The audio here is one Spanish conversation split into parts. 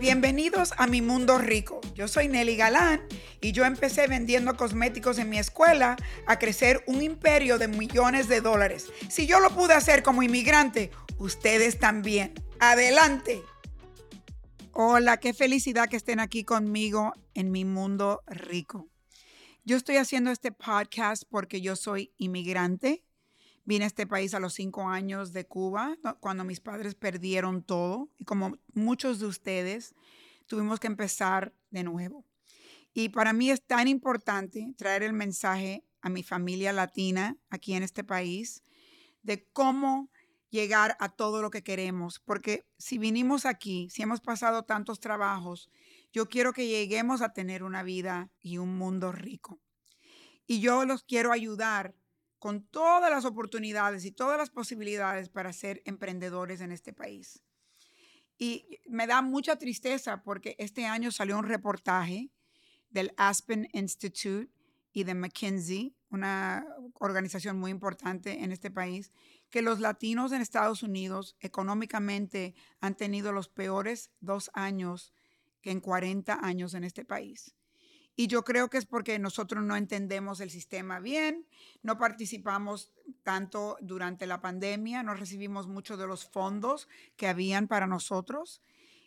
bienvenidos a mi mundo rico. Yo soy Nelly Galán y yo empecé vendiendo cosméticos en mi escuela a crecer un imperio de millones de dólares. Si yo lo pude hacer como inmigrante, ustedes también. Adelante. Hola, qué felicidad que estén aquí conmigo en mi mundo rico. Yo estoy haciendo este podcast porque yo soy inmigrante. Vine a este país a los cinco años de Cuba, cuando mis padres perdieron todo. Y como muchos de ustedes, tuvimos que empezar de nuevo. Y para mí es tan importante traer el mensaje a mi familia latina aquí en este país de cómo llegar a todo lo que queremos. Porque si vinimos aquí, si hemos pasado tantos trabajos, yo quiero que lleguemos a tener una vida y un mundo rico. Y yo los quiero ayudar con todas las oportunidades y todas las posibilidades para ser emprendedores en este país. Y me da mucha tristeza porque este año salió un reportaje del Aspen Institute y de McKinsey, una organización muy importante en este país, que los latinos en Estados Unidos económicamente han tenido los peores dos años que en 40 años en este país. Y yo creo que es porque nosotros no entendemos el sistema bien, no participamos tanto durante la pandemia, no recibimos mucho de los fondos que habían para nosotros.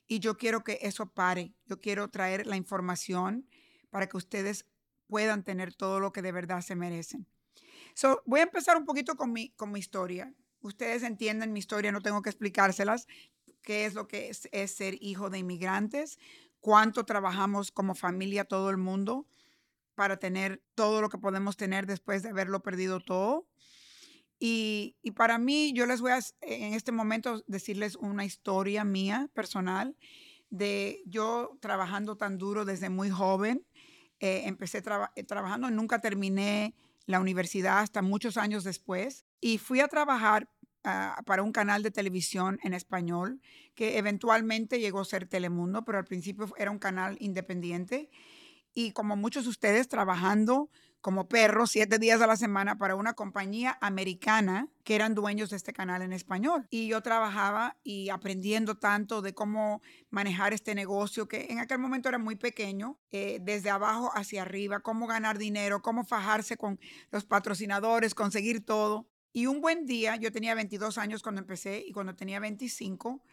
Y yo quiero que eso pare. Yo quiero traer la información para que ustedes puedan tener todo lo que de verdad se merecen. So, voy a empezar un poquito con mi, con mi historia. Ustedes entienden mi historia, no tengo que explicárselas qué es lo que es, es ser hijo de inmigrantes cuánto trabajamos como familia todo el mundo para tener todo lo que podemos tener después de haberlo perdido todo. Y, para mí, yo les voy a en este momento decirles una historia mía personal de yo trabajando tan duro desde muy joven. Eh, empecé eh, trabajando, nunca terminé la universidad hasta muchos años después y fui a trabajar Ah, para un canal de televisión en español que eventualmente llegó a ser Telemundo, pero al principio era un canal independiente. Y como muchos de ustedes trabajando como perros siete días a la semana para una compañía americana que eran dueños de este canal en español. Y yo trabajaba y aprendiendo tanto de cómo manejar este negocio que en aquel momento era muy pequeño, eh, desde abajo hacia arriba, cómo ganar dinero, cómo fajarse con los patrocinadores, conseguir todo. Y un buen día, yo tenía 22 años cuando empecé y cuando tenía 25,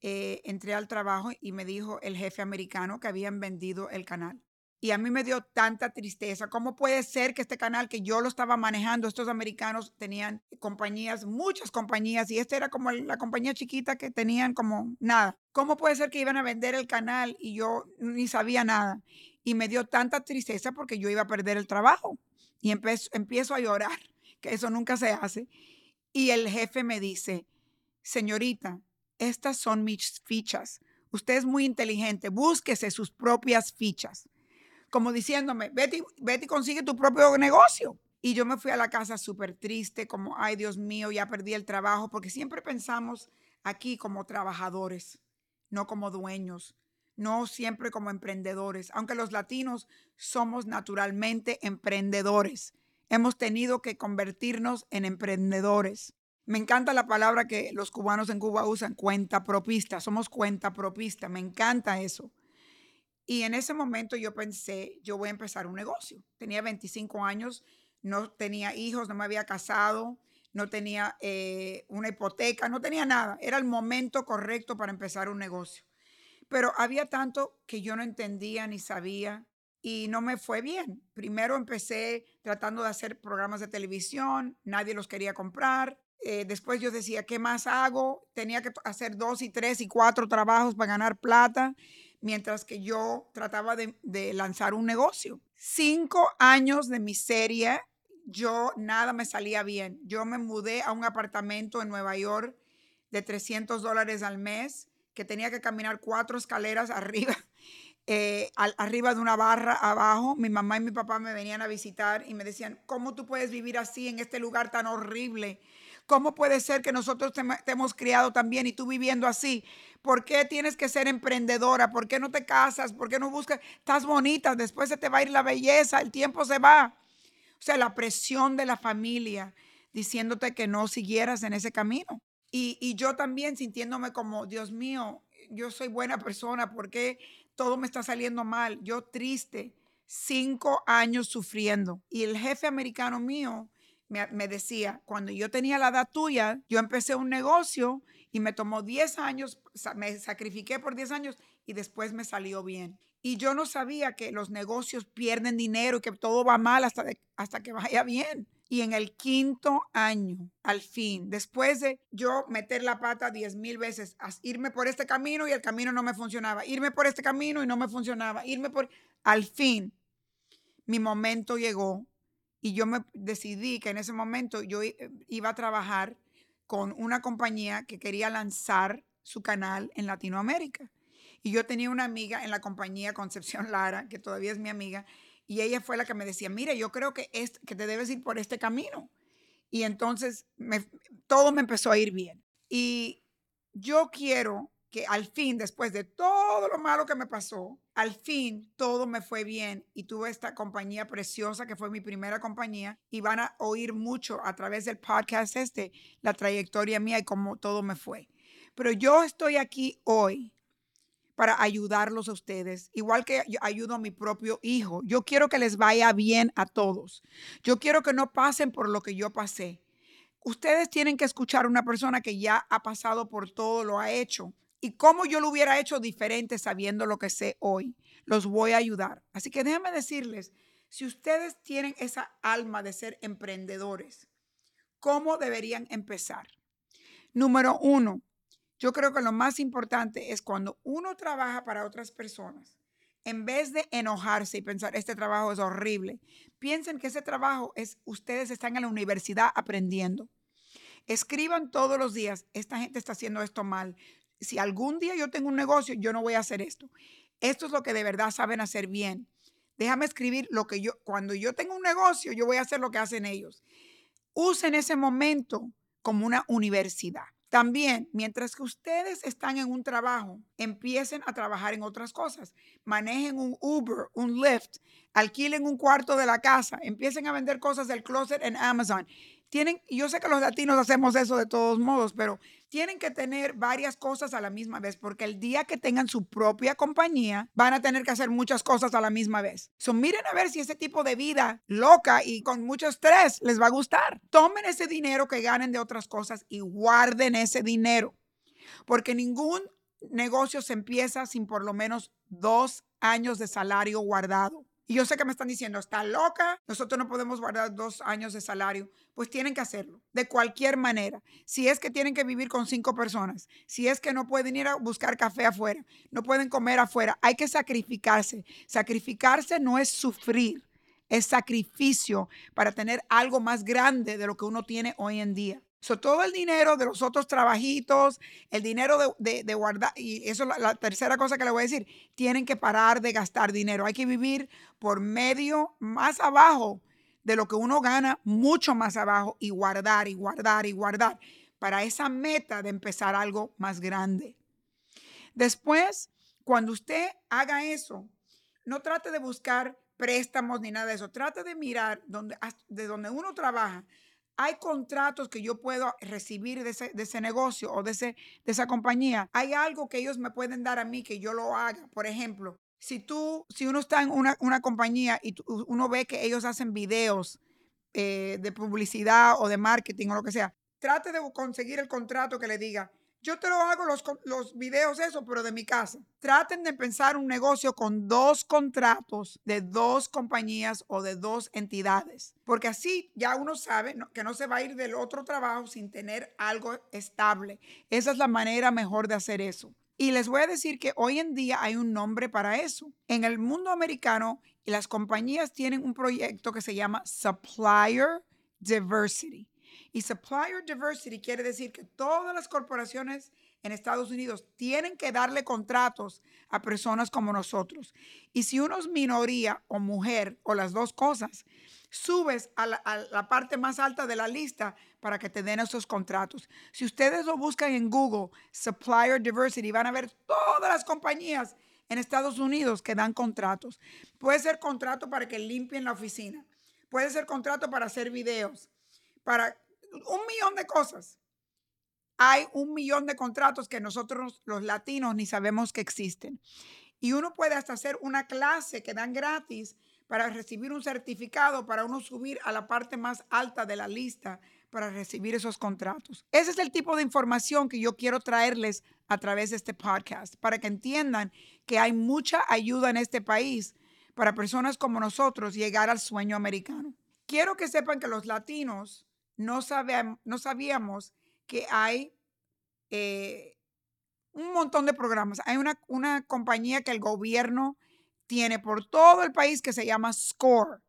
eh, entré al trabajo y me dijo el jefe americano que habían vendido el canal. Y a mí me dio tanta tristeza. ¿Cómo puede ser que este canal que yo lo estaba manejando, estos americanos tenían compañías, muchas compañías, y esta era como la compañía chiquita que tenían como nada? ¿Cómo puede ser que iban a vender el canal y yo ni sabía nada? Y me dio tanta tristeza porque yo iba a perder el trabajo. Y empiezo a llorar que eso nunca se hace. Y el jefe me dice, señorita, estas son mis fichas. Usted es muy inteligente, búsquese sus propias fichas. Como diciéndome, vete, vete y consigue tu propio negocio. Y yo me fui a la casa súper triste, como, ay Dios mío, ya perdí el trabajo, porque siempre pensamos aquí como trabajadores, no como dueños, no siempre como emprendedores, aunque los latinos somos naturalmente emprendedores hemos tenido que convertirnos en emprendedores. Me encanta la palabra que los cubanos en Cuba usan, cuenta propista. Somos cuenta propista. Me encanta eso. Y en ese momento yo pensé, yo voy a empezar un negocio. Tenía 25 años, no tenía hijos, no me había casado, no tenía eh, una hipoteca, no tenía nada. Era el momento correcto para empezar un negocio. Pero había tanto que yo no entendía ni sabía y no me fue bien. Primero empecé tratando de hacer programas de televisión, nadie los quería comprar. Eh, después yo decía, ¿qué más hago? Tenía que hacer dos y tres y cuatro trabajos para ganar plata, mientras que yo trataba de, lanzar un negocio. Cinco años de miseria, yo nada me salía bien. Yo me mudé a un apartamento en Nueva York de 300 dólares al mes, que tenía que caminar cuatro escaleras arriba eh, arriba de una barra abajo, mi mamá y mi papá me venían a visitar y me decían, ¿cómo tú puedes vivir así en este lugar tan horrible? ¿Cómo puede ser que nosotros te, hemos criado también y tú viviendo así? ¿Por qué tienes que ser emprendedora? ¿Por qué no te casas? ¿Por qué no buscas? Estás bonita, después se te va a ir la belleza, el tiempo se va. O sea, la presión de la familia diciéndote que no siguieras en ese camino. Y, y yo también sintiéndome como, Dios mío, yo soy buena persona? ¿Por qué todo me está saliendo mal? Yo triste, cinco años sufriendo. Y el jefe americano mío me, decía, cuando yo tenía la edad tuya, yo empecé un negocio y me tomó 10 años, me sacrifiqué por 10 años y después me salió bien. Y yo no sabía que los negocios pierden dinero y que todo va mal hasta, hasta que vaya bien. Y en el quinto año, al fin, después de yo meter la pata diez mil veces, irme por este camino y el camino no me funcionaba, irme por este camino y no me funcionaba, irme por... Al fin, mi momento llegó y yo me decidí que en ese momento yo iba a trabajar con una compañía que quería lanzar su canal en Latinoamérica. Y yo tenía una amiga en la compañía Concepción Lara, que todavía es mi amiga, y ella fue la que me decía, mira, yo creo que, es, que te debes ir por este camino. Y entonces todo me empezó a ir bien. Y yo quiero que al fin, después de todo lo malo que me pasó, al fin todo me fue bien y tuve esta compañía preciosa que fue mi primera compañía y van a oír mucho a través del podcast este la trayectoria mía y cómo todo me fue. Pero yo estoy aquí hoy para ayudarlos a ustedes, igual que yo ayudo a mi propio hijo. Yo quiero que les vaya bien a todos. Yo quiero que no pasen por lo que yo pasé. Ustedes tienen que escuchar a una persona que ya ha pasado por todo, lo ha hecho. Y cómo yo lo hubiera hecho diferente sabiendo lo que sé hoy. Los voy a ayudar. Así que déjenme decirles, si ustedes tienen esa alma de ser emprendedores, ¿cómo deberían empezar? Número uno, yo creo que lo más importante es cuando uno trabaja para otras personas, en vez de enojarse y pensar, este trabajo es horrible, piensen que ese trabajo es, ustedes están en la universidad aprendiendo. Escriban todos los días, esta gente está haciendo esto mal. Si algún día yo tengo un negocio, yo no voy a hacer esto. Esto es lo que de verdad saben hacer bien. Déjame escribir lo que yo, cuando yo tengo un negocio, yo voy a hacer lo que hacen ellos. Usen ese momento como una universidad. También, mientras que ustedes están en un trabajo, empiecen a trabajar en otras cosas. Manejen un Uber, un Lyft, alquilen un cuarto de la casa, empiecen a vender cosas del closet en Amazon tienen, yo sé que los latinos hacemos eso de todos modos, pero tienen que tener varias cosas a la misma vez, porque el día que tengan su propia compañía, van a tener que hacer muchas cosas a la misma vez. So, miren a ver si ese tipo de vida loca y con mucho estrés les va a gustar. Tomen ese dinero que ganen de otras cosas y guarden ese dinero, porque ningún negocio se empieza sin por lo menos dos años de salario guardado. Y yo sé que me están diciendo, está loca, nosotros no podemos guardar dos años de salario. Pues tienen que hacerlo, de cualquier manera. Si es que tienen que vivir con cinco personas, si es que no pueden ir a buscar café afuera, no pueden comer afuera, hay que sacrificarse. Sacrificarse no es sufrir, es sacrificio para tener algo más grande de lo que uno tiene hoy en día. So, todo el dinero de los otros trabajitos, el dinero de, guardar, y eso es la, tercera cosa que le voy a decir, tienen que parar de gastar dinero. Hay que vivir por medio más abajo de lo que uno gana, mucho más abajo, y guardar y guardar y guardar para esa meta de empezar algo más grande. Después, cuando usted haga eso, no trate de buscar préstamos ni nada de eso. Trate de mirar donde, de donde uno trabaja hay contratos que yo puedo recibir de ese, negocio o de, esa compañía. Hay algo que ellos me pueden dar a mí que yo lo haga. Por ejemplo, si tú, si uno está en una, compañía y uno ve que ellos hacen videos eh, de publicidad o de marketing o lo que sea, trate de conseguir el contrato que le diga, yo te lo hago los, los videos, eso, pero de mi casa. Traten de pensar un negocio con dos contratos de dos compañías o de dos entidades, porque así ya uno sabe que no se va a ir del otro trabajo sin tener algo estable. Esa es la manera mejor de hacer eso. Y les voy a decir que hoy en día hay un nombre para eso. En el mundo americano, las compañías tienen un proyecto que se llama Supplier Diversity. Y supplier diversity quiere decir que todas las corporaciones en Estados Unidos tienen que darle contratos a personas como nosotros. Y si uno es minoría o mujer o las dos cosas, subes a la, parte más alta de la lista para que te den esos contratos. Si ustedes lo buscan en Google, Supplier Diversity, van a ver todas las compañías en Estados Unidos que dan contratos. Puede ser contrato para que limpien la oficina. Puede ser contrato para hacer videos, para un millón de cosas. hay un millón de contratos que nosotros los latinos ni sabemos que existen. Y uno puede hasta hacer una clase que dan gratis para recibir un certificado, para uno subir a la parte más alta de la lista para recibir esos contratos. Ese es el tipo de información que yo quiero traerles a través de este podcast, para que entiendan que hay mucha ayuda en este país para personas como nosotros llegar al sueño americano. Quiero que sepan que los latinos no, no sabíamos que hay eh, un montón de programas. Hay una, una compañía que el gobierno tiene por todo el país que se llama SCORE.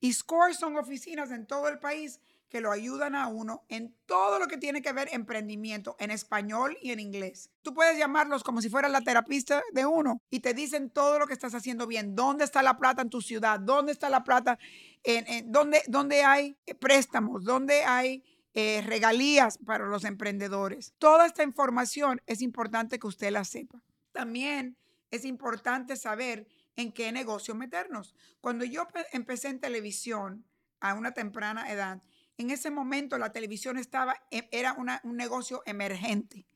Y SCORE son oficinas en todo el país que lo ayudan a uno en todo lo que tiene que ver emprendimiento, en español y en inglés. Tú puedes llamarlos como si fuera la terapista de uno y te dicen todo lo que estás haciendo bien, dónde está la plata en tu ciudad, dónde está la plata, en, dónde, dónde hay préstamos, dónde hay eh, regalías para los emprendedores. Toda esta información es importante que usted la sepa. También es importante saber en qué negocio meternos. Cuando yo empecé en televisión a una temprana edad, en ese momento la televisión estaba, e, era un negocio emergente.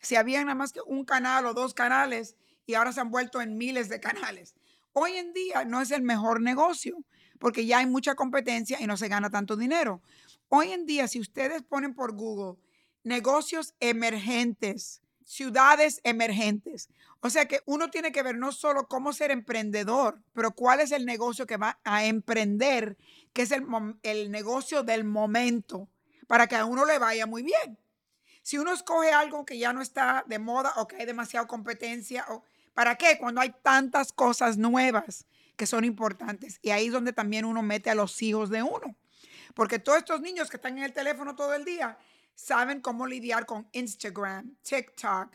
Si había nada más que un canal o dos canales y ahora se han vuelto en miles de canales. Hoy en día no es el mejor negocio porque ya hay mucha competencia y no se gana tanto dinero. Hoy en día, si ustedes ponen por Google negocios emergentes, ciudades emergentes, o sea que uno tiene que ver no solo cómo ser emprendedor, pero cuál es el negocio que va a emprender, que es el, el negocio del momento, para que a uno le vaya muy bien. Si uno escoge algo que ya no está de moda o que hay demasiada competencia, o, ¿para qué? Cuando hay tantas cosas nuevas que son importantes. Y ahí es donde también uno mete a los hijos de uno. Porque todos estos niños que están en el teléfono todo el día saben cómo lidiar con Instagram, TikTok,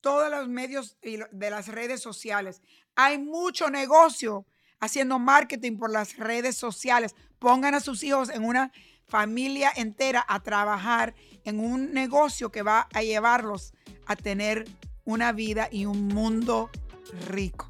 todos los medios de las redes sociales. Hay mucho negocio haciendo marketing por las redes sociales. Pongan a sus hijos en una familia entera a trabajar en un negocio que va a llevarlos a tener una vida y un mundo rico.